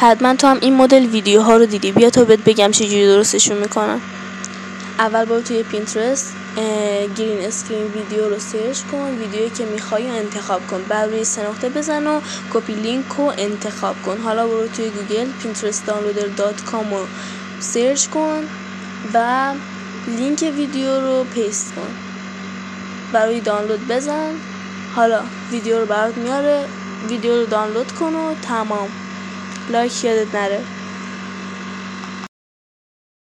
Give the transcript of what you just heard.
حتما تو هم این مدل ویدیوها رو دیدی. بیا تا بهت بگم چجوری درستشون می‌کنن. اول برو توی پینترست green screen ویدیو رو سرچ کن. ویدیویی که می‌خوای انتخاب کن. بعد روی سه بزن و copy link رو انتخاب کن. حالا برو توی گوگل پینترست downloader dot com رو سرچ کن و لینک ویدیو رو paste کن. برای دانلود بزن. حالا ویدیو رو برات میاره. ویدیو رو دانلود کن و تمام. Lord shielded Matter.